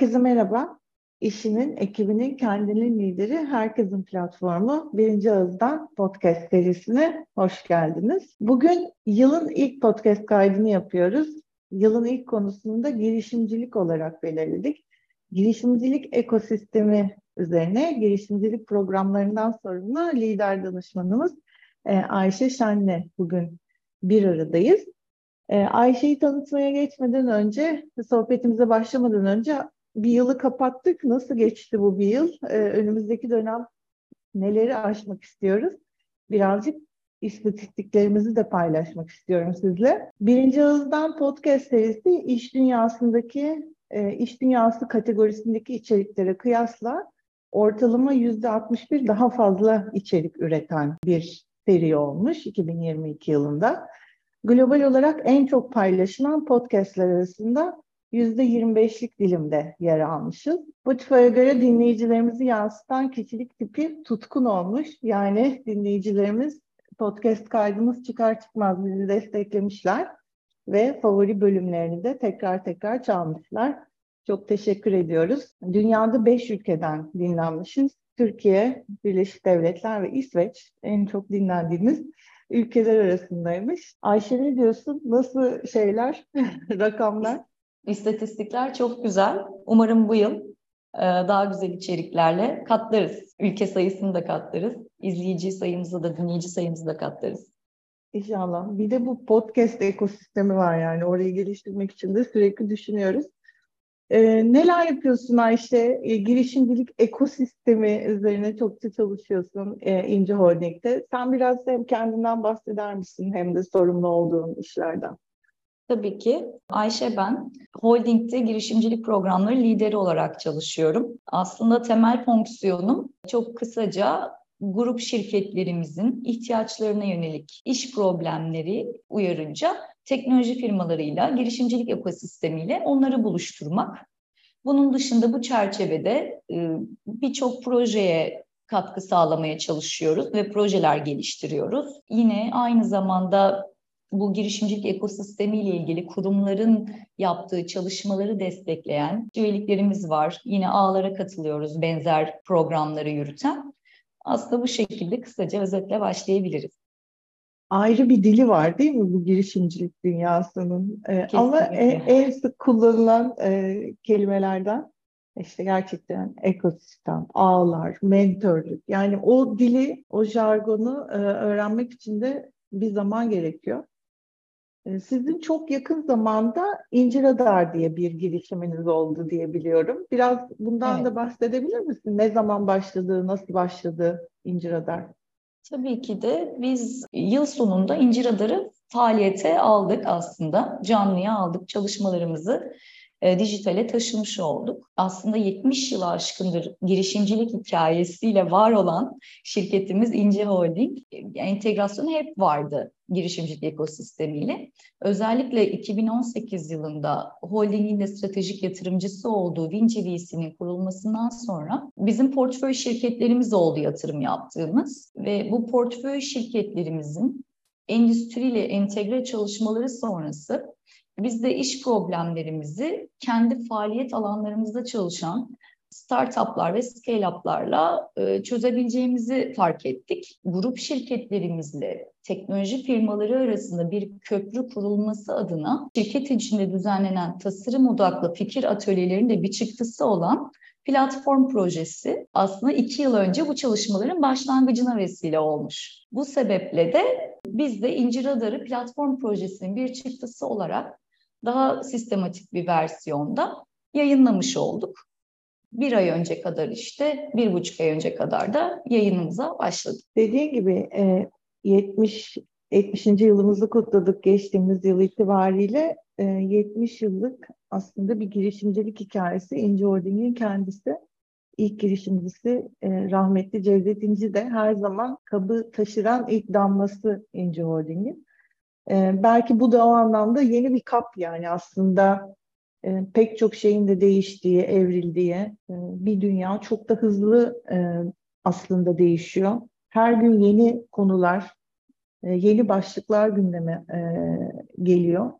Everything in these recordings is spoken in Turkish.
Herkese merhaba. İşinin, ekibinin, kendinin lideri, herkesin platformu Birinci Ağız'dan podcast serisine hoş geldiniz. Bugün yılın ilk podcast kaydını yapıyoruz. Yılın ilk konusunu da girişimcilik olarak belirledik. Girişimcilik ekosistemi üzerine girişimcilik programlarından sorumlu lider danışmanımız e, Ayşe Şen'le bugün bir aradayız. E, Ayşe'yi tanıtmaya geçmeden önce, sohbetimize başlamadan önce bir yılı kapattık. Nasıl geçti bu bir yıl? Ee, önümüzdeki dönem neleri aşmak istiyoruz? Birazcık istatistiklerimizi de paylaşmak istiyorum sizle. Birinci Ağız'dan podcast serisi iş dünyasındaki, e, iş dünyası kategorisindeki içeriklere kıyasla ortalama yüzde 61 daha fazla içerik üreten bir seri olmuş 2022 yılında. Global olarak en çok paylaşılan podcastler arasında %25'lik dilimde yer almışız. Spotify'a göre dinleyicilerimizi yansıtan kişilik tipi tutkun olmuş. Yani dinleyicilerimiz podcast kaydımız çıkar çıkmaz bizi desteklemişler ve favori bölümlerini de tekrar tekrar çalmışlar. Çok teşekkür ediyoruz. Dünyada 5 ülkeden dinlenmişiz. Türkiye, Birleşik Devletler ve İsveç en çok dinlendiğimiz ülkeler arasındaymış. Ayşe ne diyorsun? Nasıl şeyler, rakamlar? İstatistikler çok güzel. Umarım bu yıl e, daha güzel içeriklerle katlarız. Ülke sayısını da katlarız. İzleyici sayımızı da, dinleyici sayımızı da katlarız. İnşallah. Bir de bu podcast ekosistemi var yani. Orayı geliştirmek için de sürekli düşünüyoruz. Ee, neler yapıyorsun Ayşe? Ee, girişimcilik ekosistemi üzerine çokça çalışıyorsun e, İnce Holding'de. Sen biraz hem kendinden bahseder misin hem de sorumlu olduğun işlerden? Tabii ki. Ayşe ben. Holding'de girişimcilik programları lideri olarak çalışıyorum. Aslında temel fonksiyonum çok kısaca grup şirketlerimizin ihtiyaçlarına yönelik iş problemleri uyarınca teknoloji firmalarıyla, girişimcilik ekosistemiyle onları buluşturmak. Bunun dışında bu çerçevede e, birçok projeye katkı sağlamaya çalışıyoruz ve projeler geliştiriyoruz. Yine aynı zamanda bu girişimcilik ekosistemiyle ilgili kurumların yaptığı çalışmaları destekleyen üyeliklerimiz var. Yine ağlara katılıyoruz benzer programları yürüten. Aslında bu şekilde kısaca özetle başlayabiliriz. Ayrı bir dili var değil mi bu girişimcilik dünyasının? Ee, ama en, en sık kullanılan e, kelimelerden işte gerçekten ekosistem, ağlar, mentörlük. Yani o dili, o jargonu e, öğrenmek için de bir zaman gerekiyor. Ee, sizin çok yakın zamanda İnci Radar diye bir girişiminiz oldu diye biliyorum. Biraz bundan evet. da bahsedebilir misin? Ne zaman başladı, nasıl başladı İnci Radar? Tabii ki de biz yıl sonunda İnci Radar'ı faaliyete aldık aslında. Canlıya aldık çalışmalarımızı e, dijitale taşımış olduk. Aslında 70 yılı aşkındır girişimcilik hikayesiyle var olan şirketimiz İnce Holding entegrasyonu hep vardı girişimcilik ekosistemiyle. Özellikle 2018 yılında holdingin de stratejik yatırımcısı olduğu Vinci VC'nin kurulmasından sonra bizim portföy şirketlerimiz oldu yatırım yaptığımız ve bu portföy şirketlerimizin endüstriyle entegre çalışmaları sonrası biz de iş problemlerimizi kendi faaliyet alanlarımızda çalışan startuplar ve scale-up'larla e, çözebileceğimizi fark ettik. Grup şirketlerimizle teknoloji firmaları arasında bir köprü kurulması adına şirket içinde düzenlenen tasarım odaklı fikir atölyelerinde bir çıktısı olan platform projesi aslında iki yıl önce bu çalışmaların başlangıcına vesile olmuş. Bu sebeple de biz de İncir Radarı platform projesinin bir çıktısı olarak daha sistematik bir versiyonda yayınlamış olduk. Bir ay önce kadar işte, bir buçuk ay önce kadar da yayınımıza başladık. Dediğim gibi 70 70. yılımızı kutladık geçtiğimiz yıl itibariyle. 70 yıllık aslında bir girişimcilik hikayesi İnci Holding'in kendisi. İlk girişimcisi rahmetli Cevdet İnci de her zaman kabı taşıran ilk damlası İnci Holding'in. E, belki bu da o anlamda yeni bir kap yani aslında e, pek çok şeyin de değiştiği, evrildiği e, bir dünya çok da hızlı e, aslında değişiyor. Her gün yeni konular, e, yeni başlıklar gündeme e, geliyor.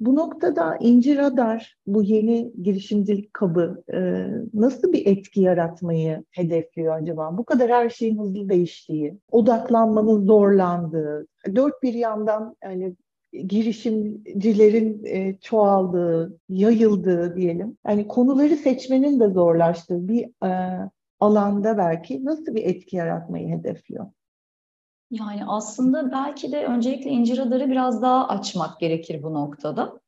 Bu noktada İnci Radar, bu yeni girişimcilik kabı e, nasıl bir etki yaratmayı hedefliyor acaba? Bu kadar her şeyin hızlı değiştiği, odaklanmanın zorlandığı, dört bir yandan yani girişimcilerin e, çoğaldığı, yayıldığı diyelim. Yani konuları seçmenin de zorlaştığı bir e, alanda belki nasıl bir etki yaratmayı hedefliyor? Yani aslında belki de öncelikle İnci Radar'ı biraz daha açmak gerekir bu noktada.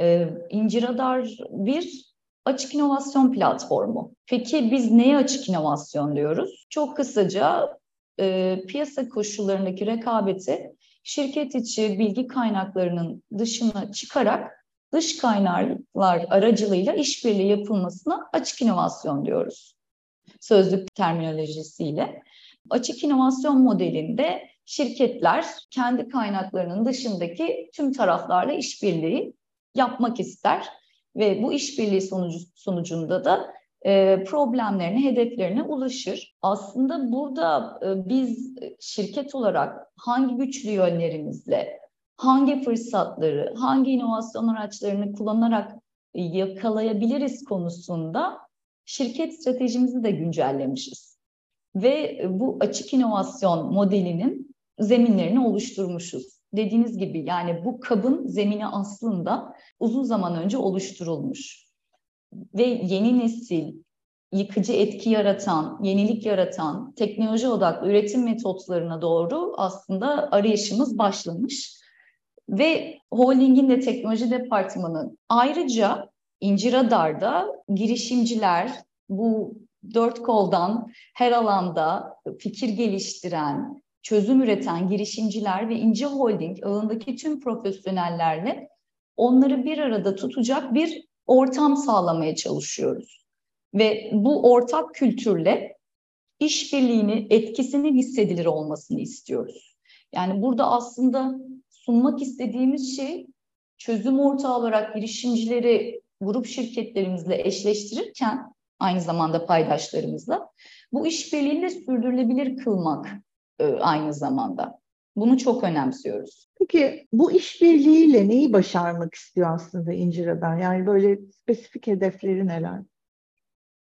Ee, İnci Radar bir açık inovasyon platformu. Peki biz neye açık inovasyon diyoruz? Çok kısaca e, piyasa koşullarındaki rekabeti şirket içi bilgi kaynaklarının dışına çıkarak dış kaynaklar aracılığıyla işbirliği yapılmasına açık inovasyon diyoruz. Sözlük terminolojisiyle. Açık inovasyon modelinde şirketler kendi kaynaklarının dışındaki tüm taraflarla işbirliği yapmak ister ve bu işbirliği sonucu, sonucunda da e, problemlerine, hedeflerine ulaşır. Aslında burada e, biz şirket olarak hangi güçlü yönlerimizle, hangi fırsatları, hangi inovasyon araçlarını kullanarak yakalayabiliriz konusunda şirket stratejimizi de güncellemişiz. Ve bu açık inovasyon modelinin zeminlerini oluşturmuşuz. Dediğiniz gibi yani bu kabın zemini aslında uzun zaman önce oluşturulmuş. Ve yeni nesil yıkıcı etki yaratan, yenilik yaratan, teknoloji odaklı üretim metotlarına doğru aslında arayışımız başlamış. Ve holdingin de teknoloji departmanı ayrıca İnci Radar'da girişimciler bu dört koldan her alanda fikir geliştiren, çözüm üreten girişimciler ve İnci Holding ağındaki tüm profesyonellerle onları bir arada tutacak bir ortam sağlamaya çalışıyoruz. Ve bu ortak kültürle işbirliğini, etkisinin hissedilir olmasını istiyoruz. Yani burada aslında sunmak istediğimiz şey çözüm ortağı olarak girişimcileri grup şirketlerimizle eşleştirirken aynı zamanda paydaşlarımızla bu işbirliğini de sürdürülebilir kılmak e, aynı zamanda. Bunu çok önemsiyoruz. Peki bu işbirliğiyle neyi başarmak istiyor aslında İncir Haber? Yani böyle spesifik hedefleri neler?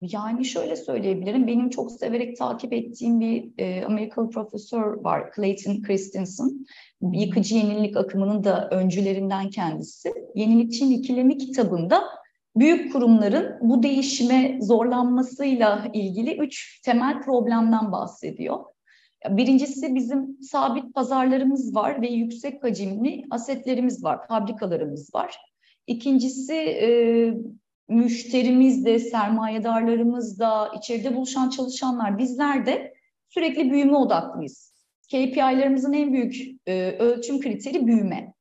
Yani şöyle söyleyebilirim. Benim çok severek takip ettiğim bir e, Amerikalı profesör var, Clayton Christensen. Yıkıcı yenilik akımının da öncülerinden kendisi. Yenilikçinin ikilemi kitabında büyük kurumların bu değişime zorlanmasıyla ilgili üç temel problemden bahsediyor. Birincisi bizim sabit pazarlarımız var ve yüksek hacimli asetlerimiz var, fabrikalarımız var. İkincisi e, müşterimiz de, sermayedarlarımız da, içeride buluşan çalışanlar, bizler de sürekli büyüme odaklıyız. KPI'lerimizin en büyük e, ölçüm kriteri büyüme.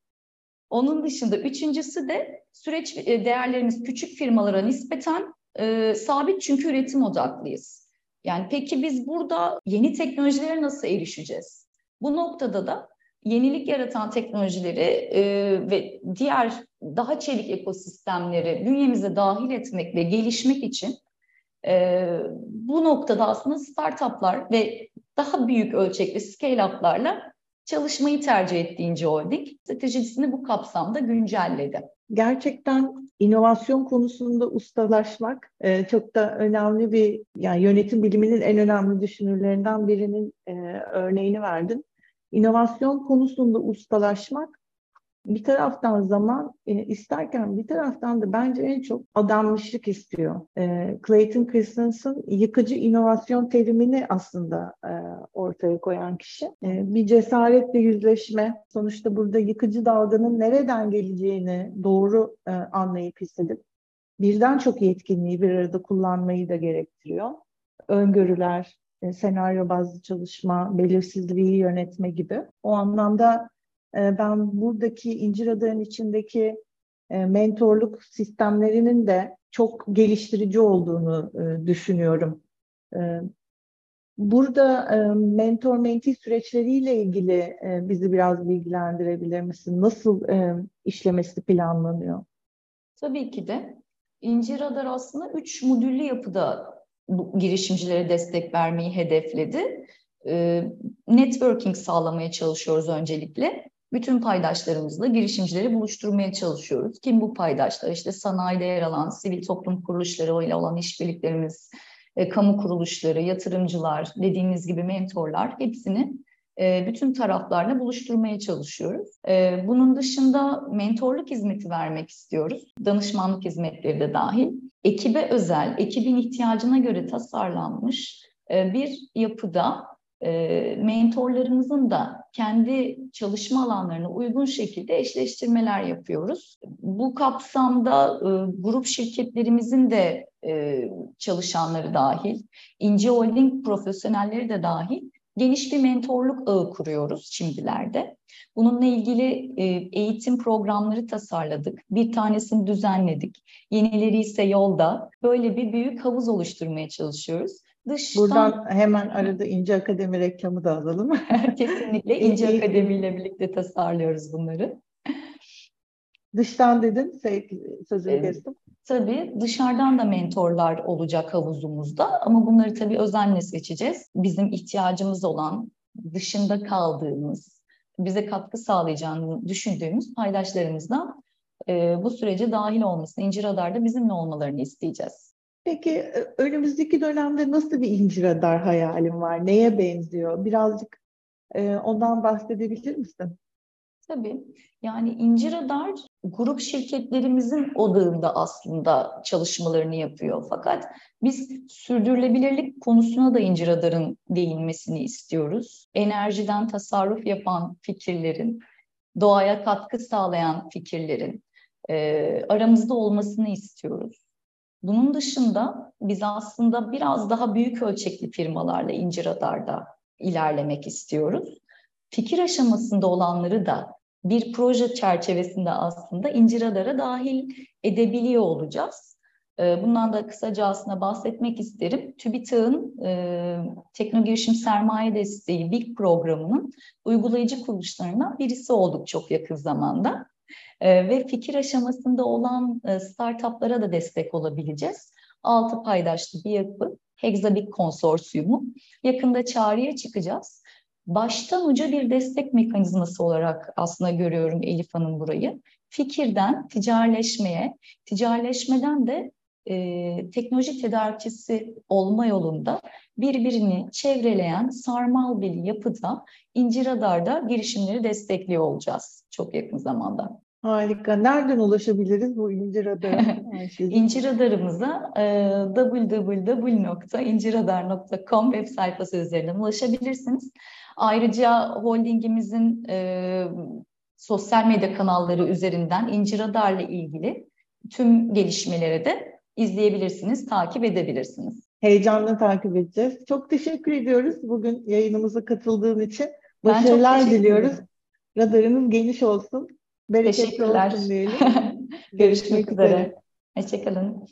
Onun dışında üçüncüsü de süreç e, değerlerimiz küçük firmalara nispeten e, sabit çünkü üretim odaklıyız. Yani peki biz burada yeni teknolojilere nasıl erişeceğiz? Bu noktada da yenilik yaratan teknolojileri e, ve diğer daha çelik ekosistemleri bünyemize dahil etmek ve gelişmek için e, bu noktada aslında startuplar ve daha büyük ölçekli scale-up'larla çalışmayı tercih ettiğince holding stratejisini bu kapsamda güncelledi. Gerçekten inovasyon konusunda ustalaşmak e, çok da önemli bir yani yönetim biliminin en önemli düşünürlerinden birinin e, örneğini verdin. İnovasyon konusunda ustalaşmak bir taraftan zaman e, isterken bir taraftan da bence en çok adanmışlık istiyor. E, Clayton Christensen yıkıcı inovasyon terimini aslında e, ortaya koyan kişi. E, bir cesaretle yüzleşme, sonuçta burada yıkıcı dalganın nereden geleceğini doğru e, anlayıp hissedip birden çok yetkinliği bir arada kullanmayı da gerektiriyor. Öngörüler, e, senaryo bazlı çalışma, belirsizliği yönetme gibi. O anlamda ben buradaki İncir Adağı'nın içindeki e, mentorluk sistemlerinin de çok geliştirici olduğunu e, düşünüyorum. E, burada e, mentor-mentee süreçleriyle ilgili bizi biraz bilgilendirebilir misin? Nasıl işlemesi planlanıyor? Tabii ki de. İncir Radar aslında üç modüllü yapıda bu girişimcilere destek vermeyi hedefledi. E, networking sağlamaya çalışıyoruz öncelikle. Bütün paydaşlarımızla girişimcileri buluşturmaya çalışıyoruz. Kim bu paydaşlar? İşte sanayide yer alan sivil toplum kuruluşları ile olan işbirliklerimiz, e, kamu kuruluşları, yatırımcılar, dediğimiz gibi mentorlar hepsini e, bütün taraflarla buluşturmaya çalışıyoruz. E, bunun dışında mentorluk hizmeti vermek istiyoruz. Danışmanlık hizmetleri de dahil. Ekibe özel, ekibin ihtiyacına göre tasarlanmış e, bir yapıda mentorlarımızın da kendi çalışma alanlarına uygun şekilde eşleştirmeler yapıyoruz. Bu kapsamda grup şirketlerimizin de çalışanları dahil, İnce Holding profesyonelleri de dahil geniş bir mentorluk ağı kuruyoruz şimdilerde. Bununla ilgili eğitim programları tasarladık. Bir tanesini düzenledik. Yenileri ise yolda. Böyle bir büyük havuz oluşturmaya çalışıyoruz. Dıştan... Buradan hemen arada İnce Akademi reklamı da alalım. Kesinlikle İnce Akademi ile birlikte tasarlıyoruz bunları. Dıştan dedin, sözünü evet. kestim. Tabii dışarıdan da mentorlar olacak havuzumuzda ama bunları tabii özenle seçeceğiz. Bizim ihtiyacımız olan, dışında kaldığımız, bize katkı sağlayacağını düşündüğümüz paydaşlarımızdan e, bu sürece dahil olmasını, İnci Radar'da bizimle olmalarını isteyeceğiz. Peki e, önümüzdeki dönemde nasıl bir İnci Radar hayalin var? Neye benziyor? Birazcık e, ondan bahsedebilir misin? Tabii. Yani İnci Radar grup şirketlerimizin odağında aslında çalışmalarını yapıyor. Fakat biz sürdürülebilirlik konusuna da İnci Radar'ın değinmesini istiyoruz. Enerjiden tasarruf yapan fikirlerin, doğaya katkı sağlayan fikirlerin e, aramızda olmasını istiyoruz. Bunun dışında biz aslında biraz daha büyük ölçekli firmalarla İnci Radar'da ilerlemek istiyoruz. Fikir aşamasında olanları da bir proje çerçevesinde aslında İnci Radar'a dahil edebiliyor olacağız. Ee, bundan da kısaca aslında bahsetmek isterim. TÜBİTAK'ın e, Tekno Girişim Sermaye Desteği BİG programının uygulayıcı kuruluşlarından birisi olduk çok yakın zamanda. E, ve fikir aşamasında olan e, startuplara da destek olabileceğiz. Altı paydaşlı bir yapı, Hexabik Konsorsiyumu. Yakında çağrıya çıkacağız. Baştan uca bir destek mekanizması olarak aslında görüyorum Elif Hanım burayı. Fikirden ticarileşmeye, ticarileşmeden de e, teknoloji tedarikçisi olma yolunda birbirini çevreleyen sarmal bir yapıda İnci Radar'da girişimleri destekliyor olacağız çok yakın zamanda. Harika. Nereden ulaşabiliriz bu İnci Radar'a? İnci Radar'ımıza e, www.inciradar.com web sayfası üzerinden ulaşabilirsiniz. Ayrıca holdingimizin e, sosyal medya kanalları üzerinden İnci Radar'la ilgili tüm gelişmeleri de izleyebilirsiniz, takip edebilirsiniz. Heyecanla takip edeceğiz. Çok teşekkür ediyoruz bugün yayınımıza katıldığın için. Başarılar diliyoruz. Radarınız geniş olsun. Bereketli olsun diyelim. Görüşmek üzere. Hoşçakalın.